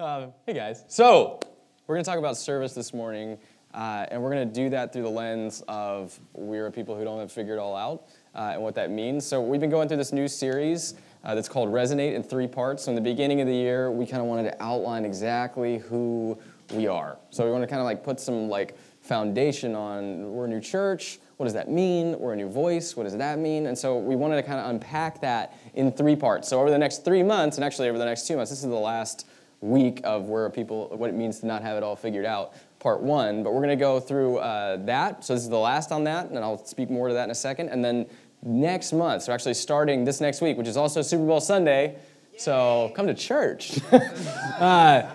Uh, hey guys. So, we're going to talk about service this morning, uh, and we're going to do that through the lens of we're people who don't have figured it all out uh, and what that means. So, we've been going through this new series uh, that's called Resonate in three parts. So, in the beginning of the year, we kind of wanted to outline exactly who we are. So, we want to kind of like put some like foundation on we're a new church. What does that mean? We're a new voice. What does that mean? And so we wanted to kind of unpack that in three parts. So over the next three months, and actually over the next two months, this is the last week of where people what it means to not have it all figured out part one but we're going to go through uh, that. So this is the last on that and i'll speak more to that in a second. And then next month so actually starting this next week which is also super bowl sunday. So come to church. Uh,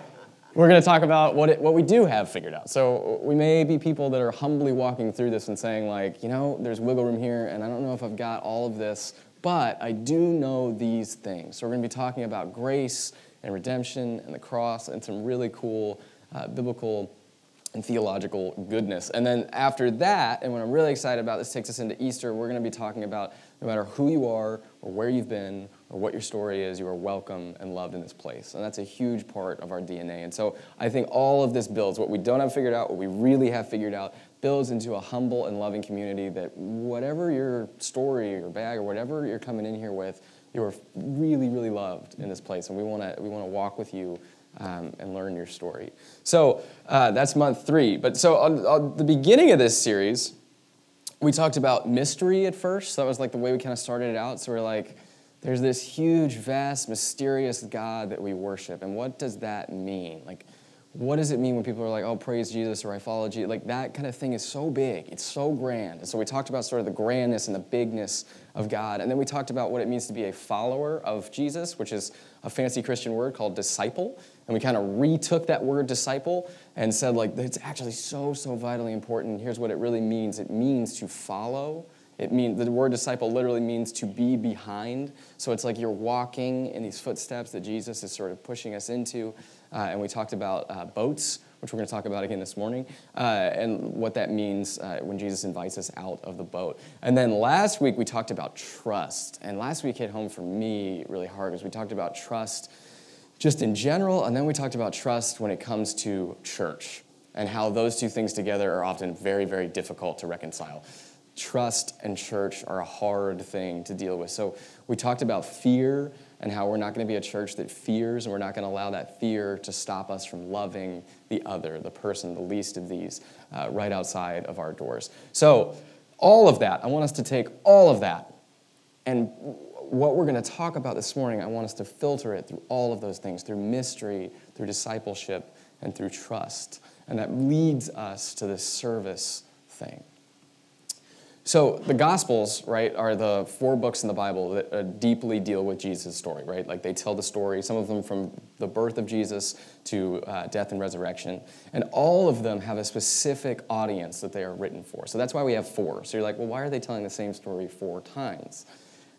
we're going to talk about what, it, what we do have figured out. So we may be people that are humbly walking through this and saying like you know there's wiggle room here and i don't know if i've got all of this but i do know these things. So we're going to be talking about grace and redemption and the cross and some really cool uh, biblical and theological goodness. And then after that, and what I'm really excited about, this takes us into Easter, we're going to be talking about no matter who you are or where you've been or what your story is, you are welcome and loved in this place. And that's a huge part of our DNA. And so I think all of this builds what we don't have figured out, what we really have figured out, builds into a humble and loving community that whatever your story or bag or whatever you're coming in here with, you are really, really loved in this place, and we want to we want to walk with you um, and learn your story. So uh, that's month three. But so on, on, the beginning of this series, we talked about mystery at first. So that was like the way we kind of started it out. So we're like, there's this huge, vast, mysterious God that we worship, and what does that mean? Like what does it mean when people are like, oh, praise Jesus or I follow Jesus? Like that kind of thing is so big, it's so grand. And so we talked about sort of the grandness and the bigness of God. And then we talked about what it means to be a follower of Jesus, which is a fancy Christian word called disciple. And we kind of retook that word disciple and said, like, it's actually so, so vitally important. Here's what it really means it means to follow. It means the word disciple literally means to be behind. So it's like you're walking in these footsteps that Jesus is sort of pushing us into. Uh, and we talked about uh, boats, which we're going to talk about again this morning, uh, and what that means when Jesus invites us out of the boat. And then last week we talked about trust. And last week hit home for me really hard because we talked about trust just in general, and then we talked about trust when it comes to church and how those two things together are often very, very difficult to reconcile trust and church are a hard thing to deal with. So we talked about fear and how we're not going to be a church that fears, and we're not going to allow that fear to stop us from loving the other, the person, the least of these, uh, right outside of our doors. So, all of that, I want us to take all of that, and what we're going to talk about this morning, I want us to filter it through all of those things through mystery, through discipleship, and through trust. And that leads us to this service thing. So the Gospels, right, are the four books in the Bible that uh, deeply deal with Jesus' story, right? Like they tell the story, some of them from the birth of Jesus to uh, death and resurrection, and all of them have a specific audience that they are written for. So that's why we have four. So you're like, well, why are they telling the same story four times?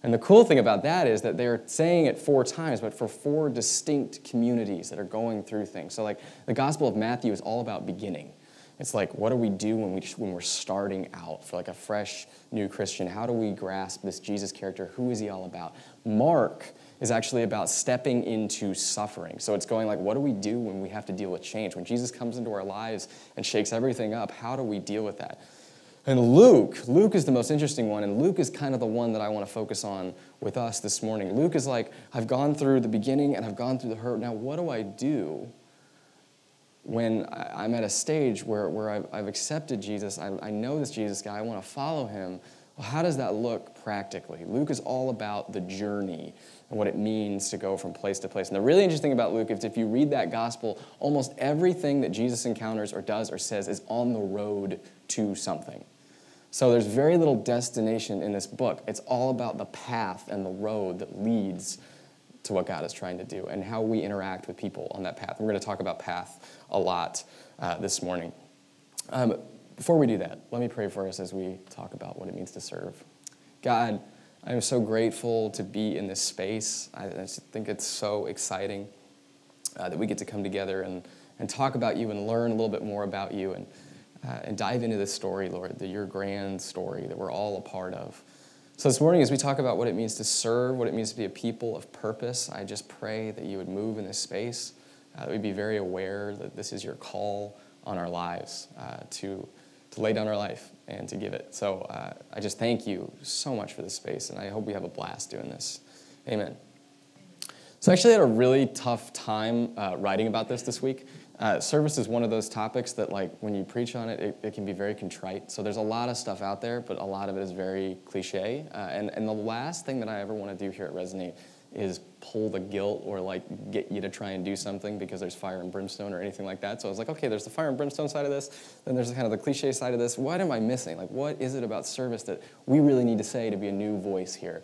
And the cool thing about that is that they're saying it four times, but for four distinct communities that are going through things. So, like, the Gospel of Matthew is all about beginning. It's like, what do we do when, we, when we're starting out for like a fresh new Christian? How do we grasp this Jesus character? Who is he all about? Mark is actually about stepping into suffering. So it's going like, what do we do when we have to deal with change? When Jesus comes into our lives and shakes everything up, how do we deal with that? And Luke, Luke is the most interesting one, and Luke is kind of the one that I want to focus on with us this morning. Luke is like, I've gone through the beginning and I've gone through the hurt. Now, what do I do when I'm at a stage where, where I've, I've accepted Jesus, I, I know this Jesus guy, I want to follow him, well, how does that look practically? Luke is all about the journey and what it means to go from place to place. And the really interesting thing about Luke is if you read that gospel, almost everything that Jesus encounters or does or says is on the road to something. So there's very little destination in this book. It's all about the path and the road that leads to what God is trying to do and how we interact with people on that path. We're going to talk about path a lot uh, this morning. Um, before we do that, let me pray for us as we talk about what it means to serve. God, I am so grateful to be in this space. I, think it's so exciting uh, that we get to come together and, and talk about you and learn a little bit more about you and, uh, and dive into this story, Lord, the, your grand story that we're all a part of. So, this morning, as we talk about what it means to serve, what it means to be a people of purpose, I just pray that you would move in this space, uh, that we'd be very aware that this is your call on our lives uh, to, to lay down our life and to give it. So uh, I just thank you so much for this space, and I hope we have a blast doing this. Amen. So I actually had a really tough time uh, writing about this this week. Uh, service is one of those topics that, like, when you preach on it, it, it, can be very contrite. So there's a lot of stuff out there, but a lot of it is very cliche. Uh, and, and the last thing that I ever want to do here at Resonate is pull the guilt or like get you to try and do something because there's fire and brimstone or anything like that. So I was like, okay, there's the fire and brimstone side of this, then there's kind of the cliche side of this. What am I missing? Like, what is it about service that we really need to say to be a new voice here?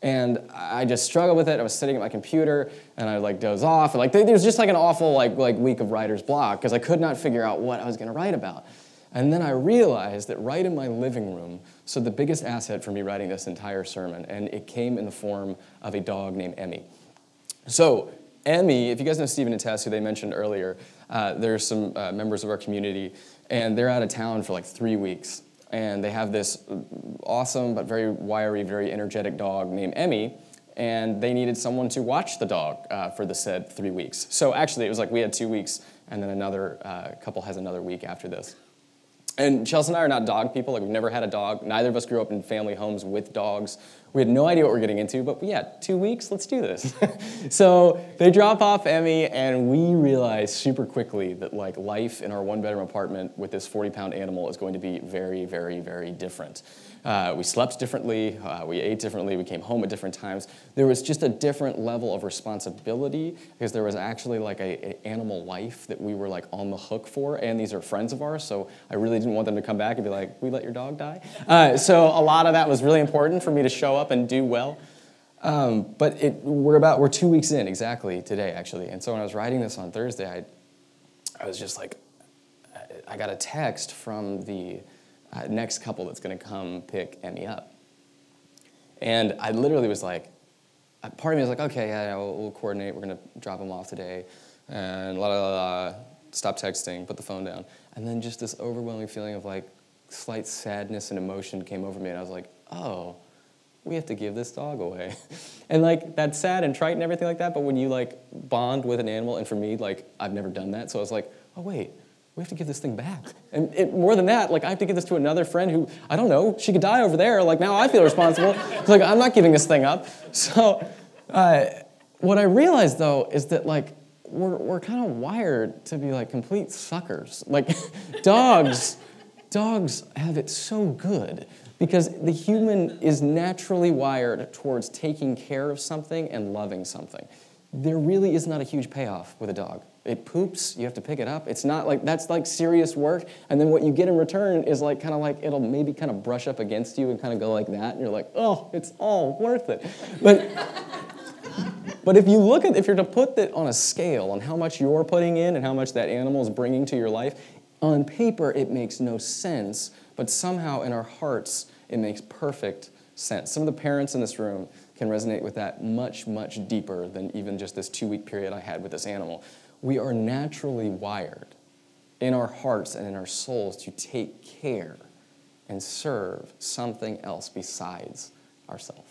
And I just struggled with it. I was sitting at my computer and I like doze off. And like there was just like an awful like like week of writer's block because I could not figure out what I was going to write about. And then I realized that right in my living room, so the biggest asset for me writing this entire sermon, and it came in the form of a dog named Emmy. So Emmy, if you guys know Stephen and Tess, who they mentioned earlier, uh, there's some uh, members of our community, and they're out of town for like three weeks and they have this awesome but very wiry, very energetic dog named Emmy, and they needed someone to watch the dog uh, for the said three weeks. So actually, it was like we had two weeks, and then another uh, couple has another week after this. And Chelsea and I are not dog people. Like we've never had a dog. Neither of us grew up in family homes with dogs. We had no idea what we are getting into, but yeah, two weeks, let's do this. so they drop off Emmy, and we realize super quickly that like life in our one bedroom apartment with this 40 pound animal is going to be very, very, very different. Uh, we slept differently, uh, we ate differently, we came home at different times. There was just a different level of responsibility because there was actually like a, animal life that we were like on the hook for, and these are friends of ours, so I really didn't want them to come back and be like, "We let your dog die." Uh, so a lot of that was really important for me to show up and do well. Um, but it, we're about we're two weeks in exactly today actually, and so when I was writing this on Thursday, I I was just like, I got a text from the uh, next couple that's going to come pick Emmy up. And I literally was like, part of me was like, okay, yeah, we'll, we'll coordinate. We're going to drop him off today. And la la la, stop texting, put the phone down. And then just this overwhelming feeling of like slight sadness and emotion came over me. And I was like, oh, we have to give this dog away. and like, that's sad and trite and everything like that. But when you like bond with an animal, and for me, like, I've never done that. So I was like, oh, wait, we have to give this thing back. And it, more than that, like I have to give this to another friend who, I don't know, she could die over there. Like now I feel responsible. It's like, I'm not giving this thing up. So uh, what I realized though is that like we're, we're kind of wired to be like complete suckers. Like dogs, dogs have it so good because the human is naturally wired towards taking care of something and loving something. There really is not a huge payoff with a dog. It poops, you have to pick it up. It's not like that's like serious work. And then what you get in return is like kind of like it'll maybe kind of brush up against you and kind of go like that. And you're like, oh, it's all worth it. But but if you look at if you're to put that on a scale on how much you're putting in and how much that animal is bringing to your life, on paper it makes no sense. But somehow in our hearts it makes perfect sense. Some of the parents in this room can resonate with that much, much deeper than even just this two week period I had with this animal we are naturally wired in our hearts and in our souls to take care and serve something else besides ourselves.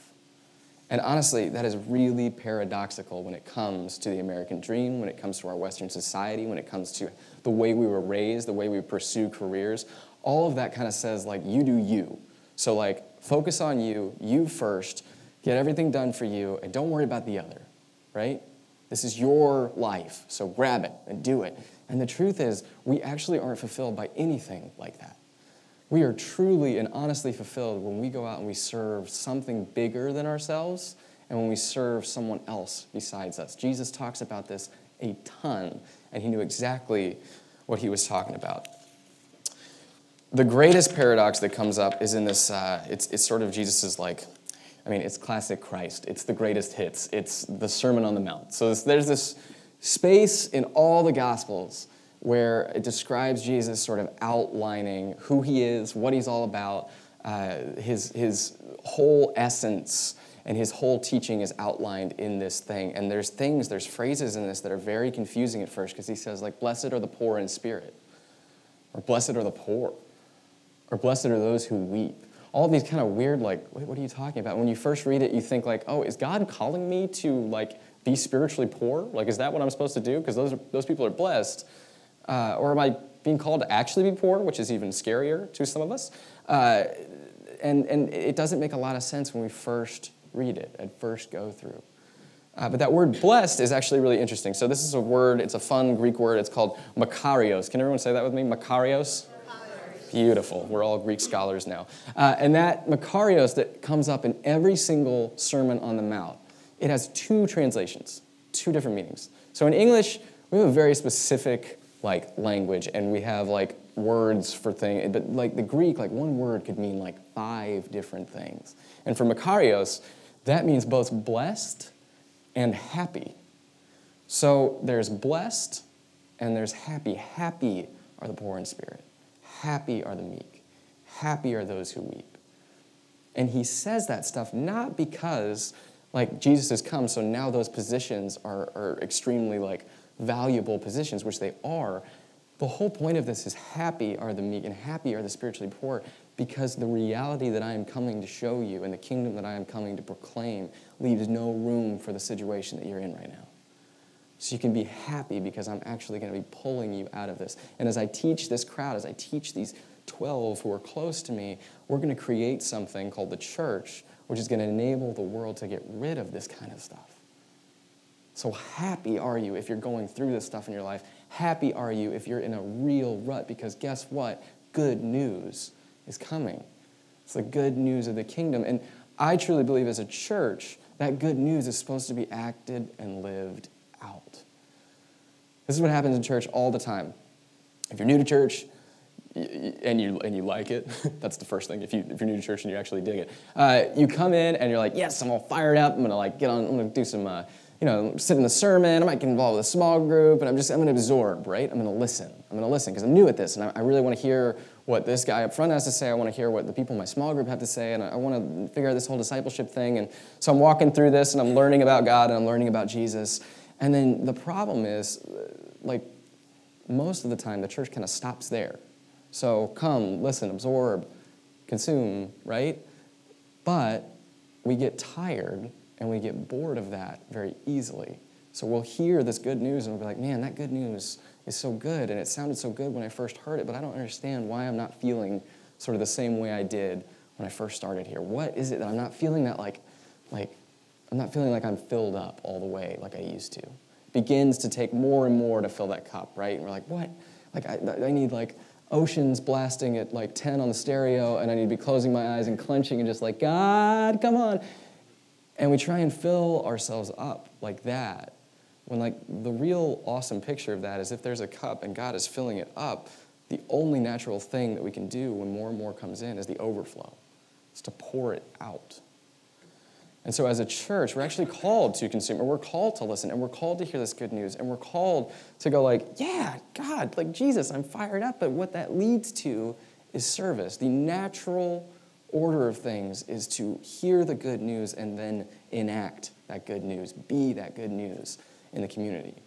And honestly, that is really paradoxical when it comes to the American dream, when it comes to our Western society, when it comes to the way we were raised, the way we pursue careers. All of that kind of says, like, you do you. So, like, focus on you, you first, get everything done for you, and don't worry about the other, right? This is your life, so grab it and do it. And the truth is, we actually aren't fulfilled by anything like that. We are truly and honestly fulfilled when we go out and we serve something bigger than ourselves and when we serve someone else besides us. Jesus talks about this a ton, and he knew exactly what he was talking about. The greatest paradox that comes up is in this, uh, it's, it's sort of Jesus's like I mean, it's classic Christ. It's the greatest hits. It's the Sermon on the Mount. So there's this space in all the Gospels where it describes Jesus sort of outlining who he is, what he's all about, uh, his, his whole essence and his whole teaching is outlined in this thing. And there's things, there's phrases in this that are very confusing at first because he says, like, blessed are the poor in spirit, or blessed are the poor, or blessed are those who weep all these kind of weird, like, wait, what are you talking about? When you first read it, you think like, oh, is God calling me to like be spiritually poor? Like, is that what I'm supposed to do? Because those, those people are blessed. Uh, or am I being called to actually be poor, which is even scarier to some of us? Uh, and, and it doesn't make a lot of sense when we first read it and first go through. Uh, but that word blessed is actually really interesting. So, this is a word, it's a fun Greek word. It's called makarios. Can everyone say that with me? Makarios? Beautiful. We're all Greek scholars now. Uh, and that makarios that comes up in every single Sermon on the Mount, it has two translations, two different meanings. So, in English, we have a very specific like language and we have like words for things but like the greek like one word could mean like five different things and for makarios that means both blessed and happy. So there's blessed and there's happy. Happy are the poor in spirit. Happy are the meek. Happy are those who weep. And he says that stuff not because like Jesus has come, so now those positions are, are extremely like valuable positions, which they are. The whole point of this is happy are the meek and happy are the spiritually poor because the reality that I am coming to show you and the kingdom that I am coming to proclaim leaves no room for the situation that you're in right now. So you can be happy because I'm actually going to be pulling you out of this. And as I teach this crowd, as I teach these 12 who are close to me, we're going to create something called the church, which is going to enable the world to get rid of this kind of stuff. So happy are you if you're going through this stuff in your life. Happy are you if you're in a real rut because guess what? Good news is coming. It's the good news of the kingdom. And I truly believe as a church, that good news is supposed to be acted and lived out. This is what happens in church all the time. If you're new to church, and you and you like it, that's the first thing. If you if you're new to church and you actually dig it, uh, you come in and you're like, yes, I'm all fired up. I'm gonna like get on. I'm gonna do some, uh, you know, sit in the sermon. I might get involved with a small group, and I'm just I'm gonna absorb, right? I'm gonna listen. I'm gonna listen because I'm new at this, and I, I really want to hear what this guy up front has to say. I want to hear what the people in my small group have to say, and I, want to figure out this whole discipleship thing. And so I'm walking through this, and I'm learning about God, and I'm learning about Jesus. And then the problem is, like, most of the time, the church kind of stops there. So come, listen, absorb, consume, right? But we get tired and we get bored of that very easily. So we'll hear this good news and we'll be like, man, that good news is so good and it sounded so good when I first heard it, but I don't understand why I'm not feeling sort of the same way I did when I first started here. What is it that I'm not feeling that like, like, I'm not feeling like I'm filled up all the way like I used to. Begins to take more and more to fill that cup, right? And we're like, what? Like, I, I need like oceans blasting at like 10 on the stereo, and I need to be closing my eyes and clenching and just like, God, come on. And we try and fill ourselves up like that when like the real awesome picture of that is if there's a cup and God is filling it up, the only natural thing that we can do when more and more comes in is the overflow. It's to pour it out. And so, as a church, we're actually called to consume, or we're called to listen, and we're called to hear this good news, and we're called to go like, yeah, God, like Jesus, I'm fired up. But what that leads to is service. The natural order of things is to hear the good news and then enact that good news, be that good news in the community.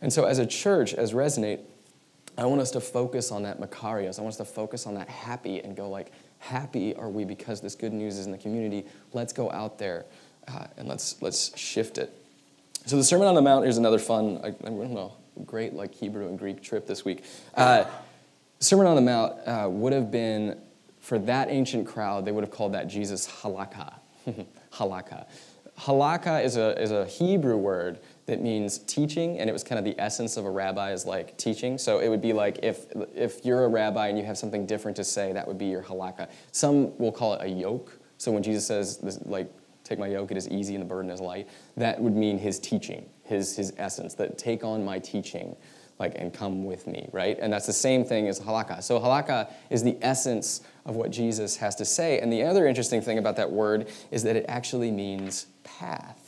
And so, as a church, as Resonate, I want us to focus on that Makarios. I want us to focus on that happy and go like, happy are we because this good news is in the community. Let's go out there uh, and let's let's shift it. So the Sermon on the Mount is another fun, I, I don't know, great like Hebrew and Greek trip this week. Uh, Sermon on the Mount uh, would have been for that ancient crowd. They would have called that Jesus halakha. halakha. Halakha is a, is a Hebrew word that means teaching, and it was kind of the essence of a rabbi is like teaching. So it would be like if, if you're a rabbi and you have something different to say, that would be your halakha. Some will call it a yoke. So when Jesus says, this, like, take my yoke, it is easy and the burden is light, that would mean his teaching, his, his essence, that take on my teaching like and come with me right and that's the same thing as halakha so halakha is the essence of what jesus has to say and the other interesting thing about that word is that it actually means path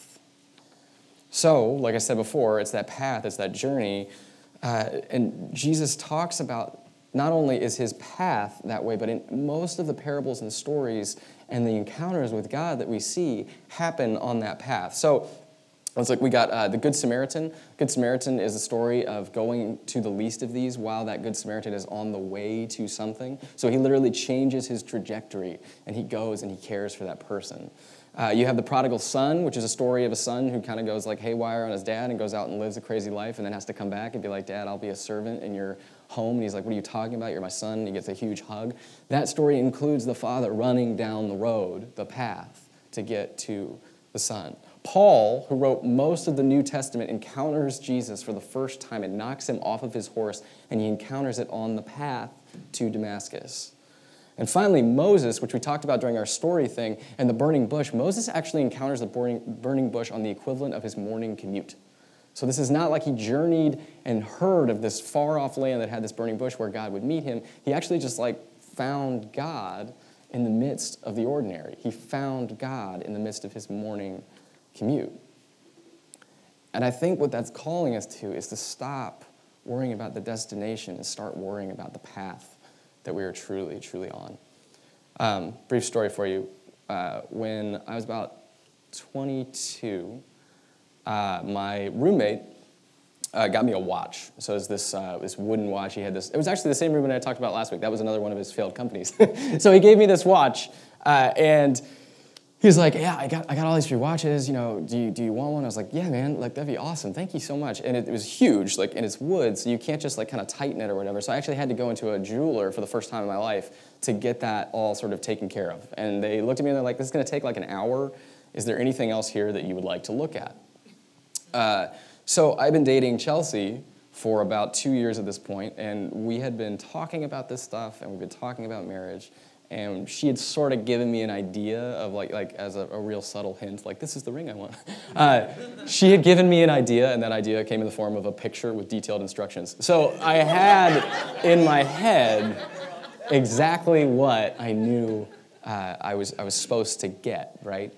so like i said before it's that path it's that journey uh, and jesus talks about not only is his path that way but in most of the parables and stories and the encounters with god that we see happen on that path so it's like we got uh, the Good Samaritan. Good Samaritan is a story of going to the least of these while that Good Samaritan is on the way to something. So he literally changes his trajectory and he goes and he cares for that person. Uh, you have the prodigal son, which is a story of a son who kind of goes like haywire on his dad and goes out and lives a crazy life and then has to come back and be like, Dad, I'll be a servant in your home. And he's like, What are you talking about? You're my son. And he gets a huge hug. That story includes the father running down the road, the path to get to the son. Paul, who wrote most of the New Testament, encounters Jesus for the first time. It knocks him off of his horse, and he encounters it on the path to Damascus. And finally, Moses, which we talked about during our story thing, and the burning bush, Moses actually encounters the burning, burning bush on the equivalent of his morning commute. So this is not like he journeyed and heard of this far off land that had this burning bush where God would meet him. He actually just like found God in the midst of the ordinary. He found God in the midst of his morning commute. And I think what that's calling us to is to stop worrying about the destination and start worrying about the path that we are truly, truly on. Um, brief story for you. Uh, when I was about 22, uh, my roommate uh, got me a watch. So it was this, uh, this wooden watch. He had this. It was actually the same roommate I talked about last week. That was another one of his failed companies. so he gave me this watch, uh, and He's like, yeah, I got, I got all these free watches. You know, do you, do you want one? I was like, yeah, man, like that'd be awesome. Thank you so much. And it, it was huge, like, and it's wood, so you can't just like kind of tighten it or whatever. So I actually had to go into a jeweler for the first time in my life to get that all sort of taken care of. And they looked at me and they're like, this is to take like an hour. Is there anything else here that you would like to look at? Uh, so I've been dating Chelsea for about two years at this point, and we had been talking about this stuff, and we've been talking about marriage and she had sort of given me an idea of like like as a, a real subtle hint like this is the ring i want. Uh, she had given me an idea and that idea came in the form of a picture with detailed instructions. So i had in my head exactly what i knew uh, I, was, I was supposed to get right?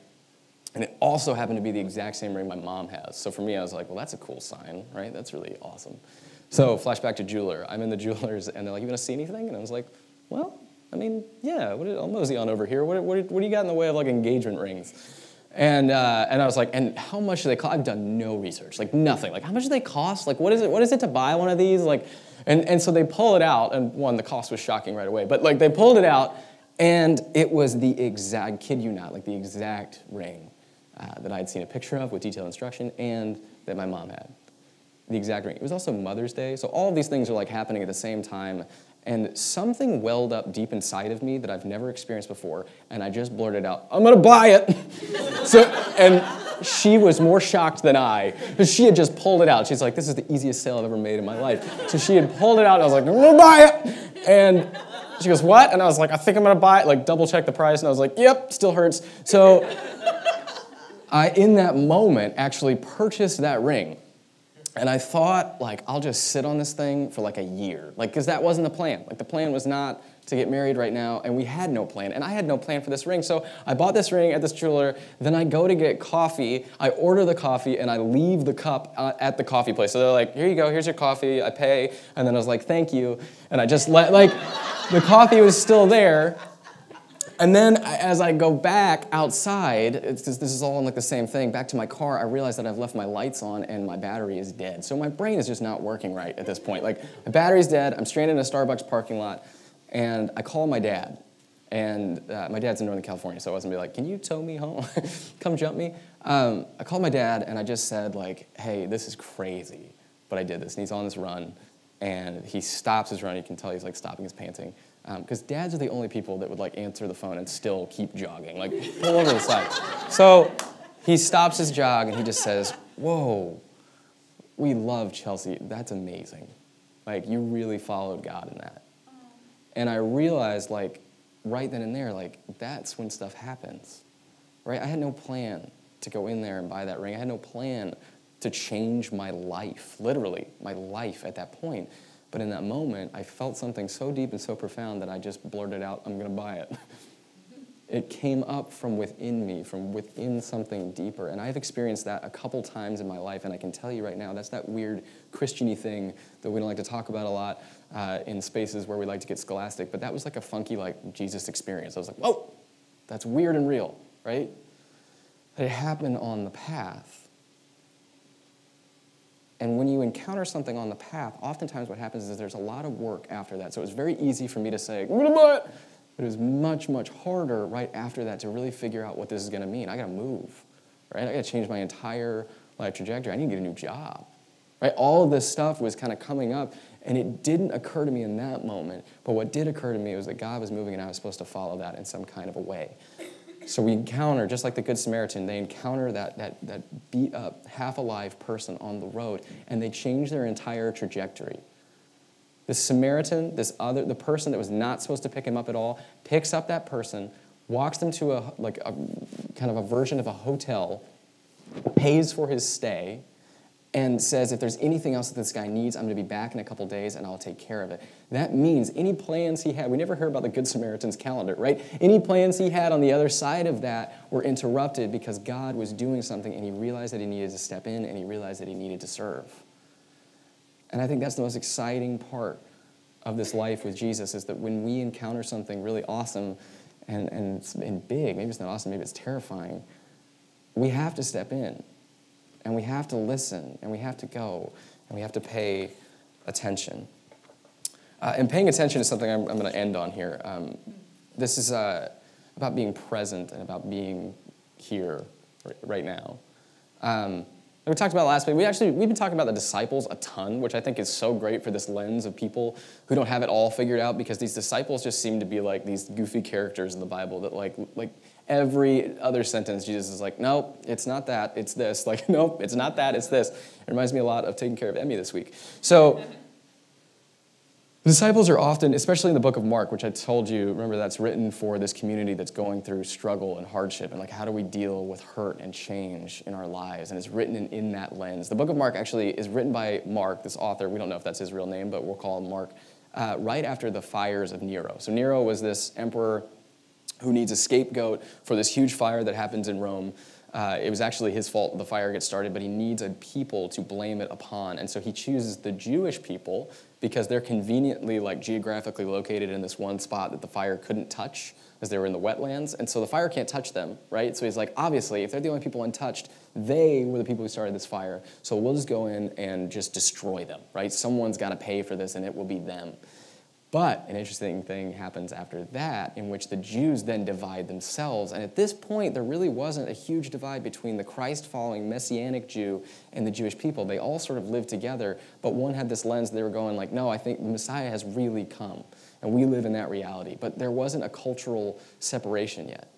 And it also happened to be the exact same ring my mom has. So for me i was like well that's a cool sign right? That's really awesome. So flashback to jeweler. I'm in the jewelers and they're like you to see anything? And i was like well I mean, yeah, what did, I'll mosey on over here. What, what, what do you got in the way of like engagement rings? And, uh, and I was like, and how much do they cost? I've done no research, like nothing. Like, how much do they cost? Like, what is it? What is it to buy one of these? Like, and, and so they pull it out, and one, the cost was shocking right away. But like, they pulled it out, and it was the exact, kid you not, like the exact ring uh, that I had seen a picture of with detailed instruction, and that my mom had. The exact ring. It was also Mother's Day, so all of these things are like happening at the same time and something welled up deep inside of me that I've never experienced before, and I just blurted out, I'm gonna buy it. so, and she was more shocked than I, because she had just pulled it out. She's like, this is the easiest sale I've ever made in my life. So she had pulled it out, and I was like, I'm gonna buy it. And she goes, what? And I was like, I think I'm gonna buy it, like double check the price, and I was like, yep, still hurts. So I, in that moment, actually purchased that ring. And I thought, like, I'll just sit on this thing for like a year. Like, because that wasn't the plan. Like, the plan was not to get married right now, and we had no plan. And I had no plan for this ring. So I bought this ring at this jeweler. Then I go to get coffee. I order the coffee, and I leave the cup uh, at the coffee place. So they're like, here you go, here's your coffee. I pay. And then I was like, thank you. And I just let, like, the coffee was still there. And then as I go back outside, this is all in like the same thing, back to my car, I realize that I've left my lights on and my battery is dead. So my brain is just not working right at this point. Like my battery's dead, I'm stranded in a Starbucks parking lot, and I call my dad. And uh, my dad's in Northern California, so I wasn't be like, can you tow me home? Come jump me? Um, I called my dad and I just said like, hey, this is crazy, but I did this. And he's on this run, and he stops his run. You can tell he's like stopping his panting because um, dads are the only people that would like answer the phone and still keep jogging, like pull over the side. So he stops his jog and he just says, "Whoa, we love Chelsea. That's amazing. Like you really followed God in that." And I realized, like, right then and there, like that's when stuff happens, right? I had no plan to go in there and buy that ring. I had no plan to change my life, literally my life at that point. But in that moment, I felt something so deep and so profound that I just blurted out, I'm going to buy it. it came up from within me, from within something deeper. And I've experienced that a couple times in my life, and I can tell you right now, that's that weird Christiany thing that we don't like to talk about a lot uh, in spaces where we like to get scholastic. But that was like a funky, like Jesus experience. I was like, whoa, that's weird and real, right? It happened on the path and when you encounter something on the path, oftentimes what happens is there's a lot of work after that. So it was very easy for me to say. But it was much, much harder right after that to really figure out what this is going to mean. I got to move, right? I got to change my entire life trajectory. I need to get a new job, right? All of this stuff was kind of coming up, and it didn't occur to me in that moment. But what did occur to me was that God was moving, and I was supposed to follow that in some kind of a way. So we encounter, just like the Good Samaritan, they encounter that, that, that beat up, half alive person on the road, and they change their entire trajectory. The Samaritan, this other, the person that was not supposed to pick him up at all, picks up that person, walks them to a, like a kind of a version of a hotel, pays for his stay, and says, if there's anything else that this guy needs, I'm going to be back in a couple days and I'll take care of it. That means any plans he had, we never heard about the Good Samaritan's calendar, right? Any plans he had on the other side of that were interrupted because God was doing something and he realized that he needed to step in and he realized that he needed to serve. And I think that's the most exciting part of this life with Jesus is that when we encounter something really awesome and, and, and big, maybe it's not awesome, maybe it's terrifying, we have to step in and we have to listen and we have to go and we have to pay attention. Uh, and paying attention is something I'm, I'm going to end on here. Um, this is uh, about being present and about being here right, now. Um, we talked about last week. We actually we've been talking about the disciples a ton, which I think is so great for this lens of people who don't have it all figured out because these disciples just seem to be like these goofy characters in the Bible that like like every other sentence Jesus is like, nope, it's not that, it's this. Like, nope, it's not that, it's this. It reminds me a lot of taking care of Emmy this week. So the disciples are often, especially in the book of Mark, which I told you, remember that's written for this community that's going through struggle and hardship, and like how do we deal with hurt and change in our lives? And it's written in, in that lens. The book of Mark actually is written by Mark, this author. We don't know if that's his real name, but we'll call him Mark. Uh, right after the fires of Nero. So Nero was this emperor who needs a scapegoat for this huge fire that happens in Rome. Uh, it was actually his fault the fire gets started, but he needs a people to blame it upon. And so he chooses the Jewish people because they're conveniently, like geographically located in this one spot that the fire couldn't touch as they were in the wetlands. And so the fire can't touch them, right? So he's like, obviously, if they're the only people untouched, they were the people who started this fire. So we'll just go in and just destroy them, right? Someone's got to pay for this, and it will be them. But an interesting thing happens after that, in which the Jews then divide themselves. And at this point, there really wasn't a huge divide between the Christ following Messianic Jew and the Jewish people. They all sort of lived together, but one had this lens they were going, like, no, I think the Messiah has really come. And we live in that reality. But there wasn't a cultural separation yet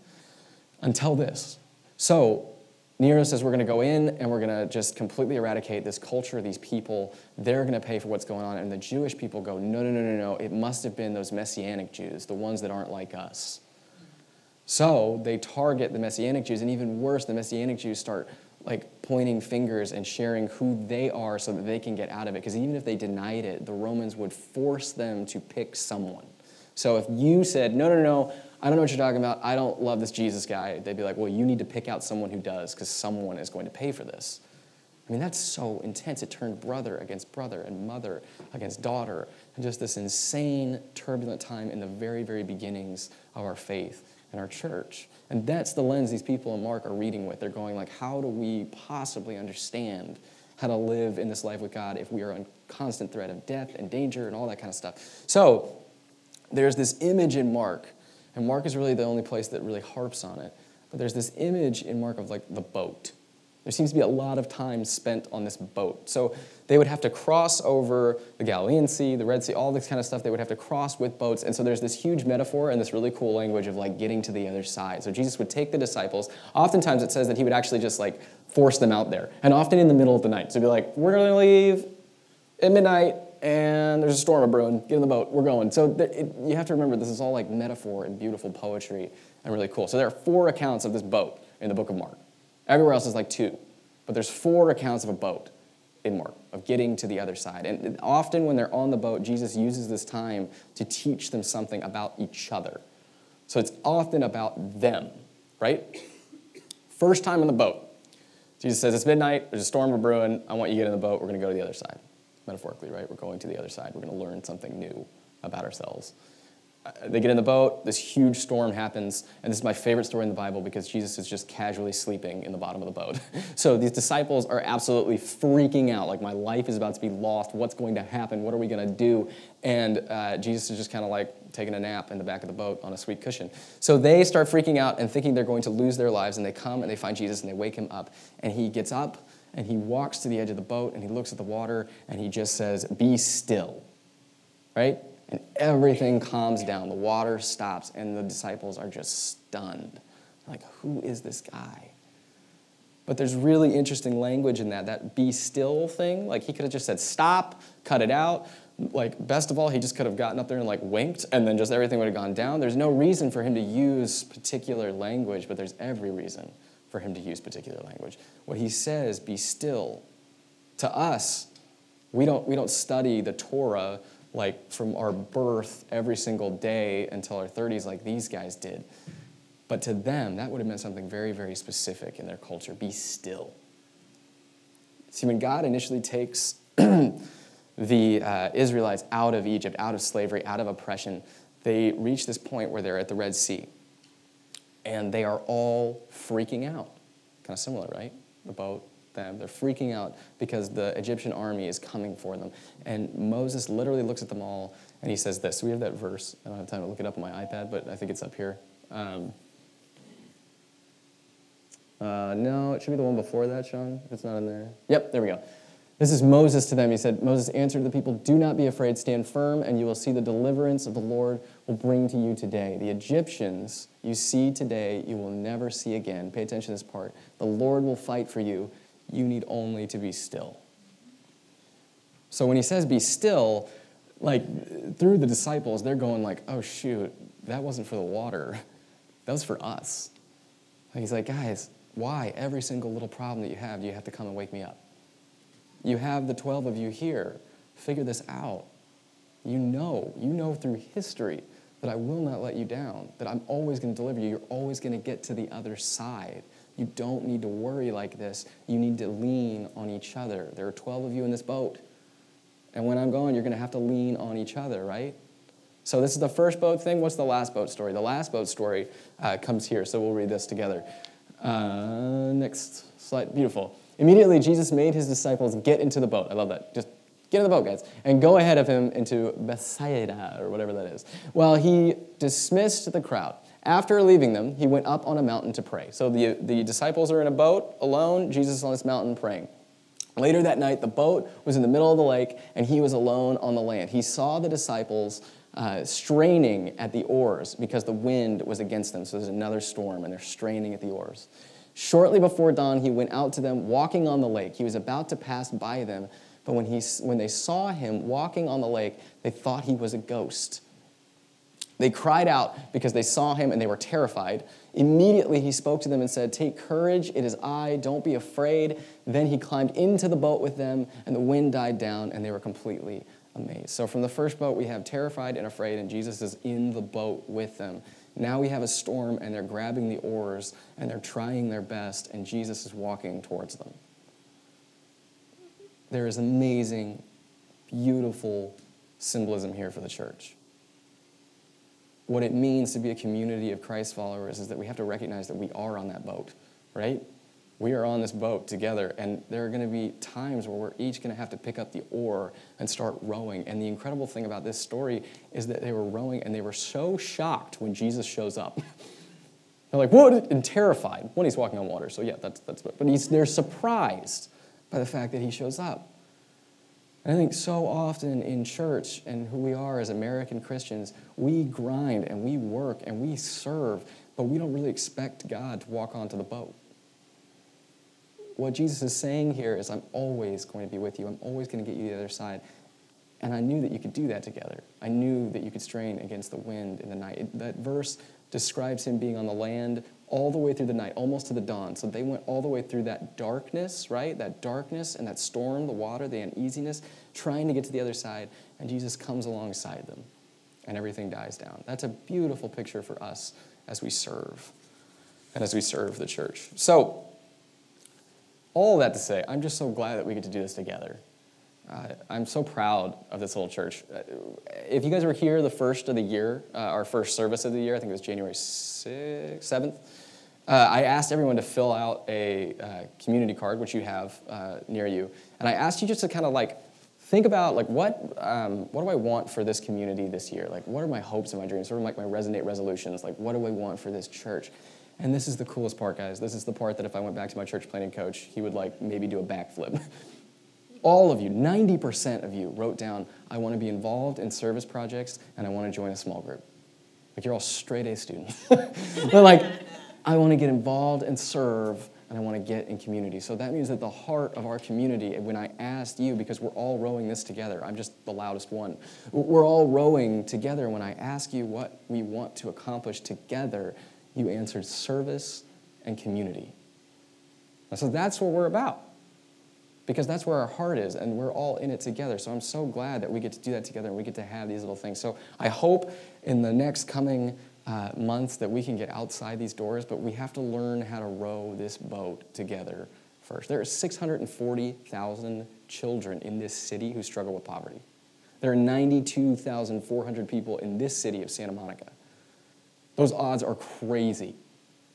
until this. So Nero says we're going to go in and we're going to just completely eradicate this culture, these people. They're going to pay for what's going on. And the Jewish people go, no, no, no, no, no. It must have been those Messianic Jews, the ones that aren't like us. So they target the Messianic Jews. And even worse, the Messianic Jews start like pointing fingers and sharing who they are so that they can get out of it. Because even if they denied it, the Romans would force them to pick someone. So if you said, no, no, no, I don't know what you're talking about. I don't love this Jesus guy. They'd be like, well, you need to pick out someone who does because someone is going to pay for this. I mean, that's so intense. It turned brother against brother and mother against daughter, and just this insane, turbulent time in the very, very beginnings of our faith and our church. And that's the lens these people in Mark are reading with. They're going like, how do we possibly understand how to live in this life with God if we are in constant threat of death and danger and all that kind of stuff? So there's this image in Mark and Mark is really the only place that really harps on it. But there's this image in Mark of like the boat. There seems to be a lot of time spent on this boat. So they would have to cross over the Galilean Sea, the Red Sea, all this kind of stuff. They would have to cross with boats. And so there's this huge metaphor and this really cool language of like getting to the other side. So Jesus would take the disciples. Oftentimes it says that he would actually just like force them out there. And often in the middle of the night. So be like, we're going to leave at midnight and there's a storm of brewing. Get in the boat. We're going. So it, you have to remember this is all like metaphor and beautiful poetry and really cool. So there are four accounts of this boat in the book of Mark. Everywhere else is like two, but there's four accounts of a boat in Mark of getting to the other side. And often when they're on the boat, Jesus uses this time to teach them something about each other. So it's often about them, right? First time on the boat. Jesus says, It's midnight, there's a storm of brewing, I want you to get in the boat, we're going to go to the other side metaphorically, right? We're going to the other side. We're going to learn something new about ourselves. they get in the boat, this huge storm happens, and this is my favorite story in the Bible because Jesus is just casually sleeping in the bottom of the boat. so these disciples are absolutely freaking out, like, my life is about to be lost. What's going to happen? What are we going to do? And uh, Jesus is just kind of like taking a nap in the back of the boat on a sweet cushion. So they start freaking out and thinking they're going to lose their lives, and they come and they find Jesus and they wake him up, and he gets up and he walks to the edge of the boat and he looks at the water and he just says, Be still. Right? and everything calms down. The water stops, and the disciples are just stunned. Like, who is this guy? But there's really interesting language in that. That be still thing, like he could have just said stop, cut it out. Like, best of all, he just could have gotten up there and like winked, and then just everything would have gone down. There's no reason for him to use particular language, but there's every reason for him to use particular language. What he says, be still. To us, we don't, we don't study the Torah like from our birth every single day until our 30s, like these guys did. But to them, that would have meant something very, very specific in their culture be still. See, when God initially takes the uh, Israelites out of Egypt, out of slavery, out of oppression, they reach this point where they're at the Red Sea. And they are all freaking out. Kind of similar, right? About them. They're freaking out because the Egyptian army is coming for them. And Moses literally looks at them all and he says this. We have that verse. I don't have time to look it up on my iPad, but I think it's up here. Um, uh, no, it should be the one before that, Sean, it's not in there. Yep, there we go. This is Moses to them. He said, Moses answered the people, Do not be afraid, stand firm, and you will see the deliverance of the Lord will bring to you today. The Egyptians you see today, you will never see again. Pay attention to this part. The Lord will fight for you, you need only to be still. So when he says be still, like through the disciples, they're going like, oh shoot, that wasn't for the water. That was for us. And he's like, guys, why every single little problem that you have, do you have to come and wake me up? You have the 12 of you here. Figure this out. You know, you know through history that I will not let you down, that I'm always going to deliver you. You're always going to get to the other side. You don't need to worry like this. You need to lean on each other. There are 12 of you in this boat. And when I'm gone, you're going to have to lean on each other, right? So, this is the first boat thing. What's the last boat story? The last boat story uh, comes here, so we'll read this together. Uh, next slide. Beautiful. Immediately, Jesus made his disciples get into the boat. I love that. Just get in the boat, guys, and go ahead of him into Bethsaida, or whatever that is. Well, he dismissed the crowd. After leaving them, he went up on a mountain to pray. So the, the disciples are in a boat alone, Jesus on this mountain praying. Later that night, the boat was in the middle of the lake, and he was alone on the land. He saw the disciples uh, straining at the oars because the wind was against them. So there's another storm, and they're straining at the oars. Shortly before dawn, he went out to them walking on the lake. He was about to pass by them, but when, he, when they saw him walking on the lake, they thought he was a ghost. They cried out because they saw him and they were terrified. Immediately he spoke to them and said, Take courage, it is I, don't be afraid. Then he climbed into the boat with them, and the wind died down, and they were completely amazed. So from the first boat, we have terrified and afraid, and Jesus is in the boat with them. Now we have a storm, and they're grabbing the oars, and they're trying their best, and Jesus is walking towards them. There is amazing, beautiful symbolism here for the church what it means to be a community of Christ followers is that we have to recognize that we are on that boat, right? We are on this boat together, and there are going to be times where we're each going to have to pick up the oar and start rowing. And the incredible thing about this story is that they were rowing and they were so shocked when Jesus shows up. they're like, what? And terrified when he's walking on water. So, yeah, that's, that's but he's, they're surprised by the fact that he shows up. And I think so often in church and who we are as American Christians, we grind and we work and we serve, but we don't really expect God to walk onto the boat. What Jesus is saying here is, I'm always going to be with you. I'm always going to get you to the other side. And I knew that you could do that together. I knew that you could strain against the wind in the night. It, that verse describes him being on the land all the way through the night, almost to the dawn. So they went all the way through that darkness, right? That darkness and that storm, the water, the uneasiness, trying to get to the other side. And Jesus comes alongside them and everything dies down. That's a beautiful picture for us as we serve and as we serve the church. So, all that to say, I'm just so glad that we get to do this together. Uh, I'm so proud of this little church. Uh, if you guys were here the first of the year, uh, our first service of the year, I think it was January 6th, 7th, uh, I asked everyone to fill out a uh, community card, which you have uh, near you. And I asked you just to kind of like think about like what, um, what do I want for this community this year? Like what are my hopes and my dreams? Sort of like my resonate resolutions. Like what do I want for this church? And this is the coolest part, guys. This is the part that if I went back to my church planning coach, he would like maybe do a backflip. all of you, 90% of you, wrote down, I want to be involved in service projects and I want to join a small group. Like you're all straight A students. They're like, I want to get involved and serve and I want to get in community. So that means that the heart of our community, when I asked you, because we're all rowing this together, I'm just the loudest one, we're all rowing together. When I ask you what we want to accomplish together, you answered service and community. And so that's what we're about because that's where our heart is and we're all in it together. So I'm so glad that we get to do that together and we get to have these little things. So I hope in the next coming uh, months that we can get outside these doors, but we have to learn how to row this boat together first. There are 640,000 children in this city who struggle with poverty. There are 92,400 people in this city of Santa Monica. Those odds are crazy.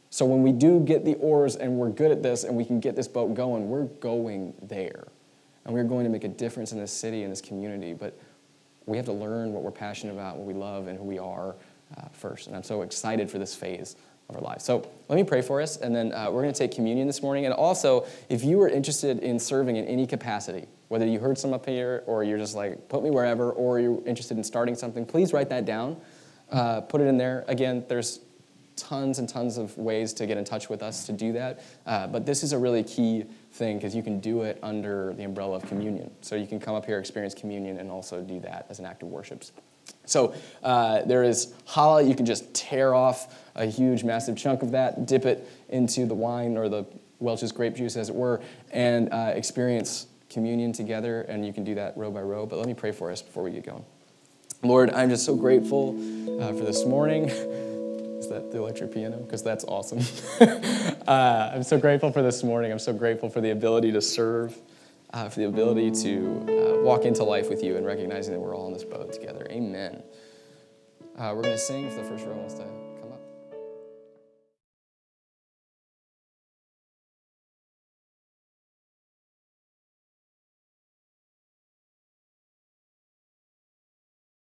So when we do get the oars and we're good at this and we can get this boat going, we're going there. And we're going to make a difference in this city and this community. But we have to learn what we're passionate about, what we love, and who we are uh, first. And I'm so excited for this phase of our lives. So let me pray for us, and then uh, we're going to take communion this morning. And also, if you are interested in serving in any capacity, whether you heard some up here or you're just like, put me wherever, or you're interested in starting something, please write that down. Uh, put it in there. Again, there's tons and tons of ways to get in touch with us to do that. Uh, but this is a really key thing because you can do it under the umbrella of communion. So you can come up here, experience communion, and also do that as an act of worship. So uh, there is challah. You can just tear off a huge, massive chunk of that, dip it into the wine or the Welch's grape juice, as it were, and uh, experience communion together. And you can do that row by row. But let me pray for us before we get going. Lord, I'm just so grateful uh, for this morning. Is that the electric piano? Because that's awesome. uh, I'm so grateful for this morning. I'm so grateful for the ability to serve, uh, for the ability to uh, walk into life with you and recognizing that we're all in this boat together. Amen. Uh, we're going to sing if the first row wants to.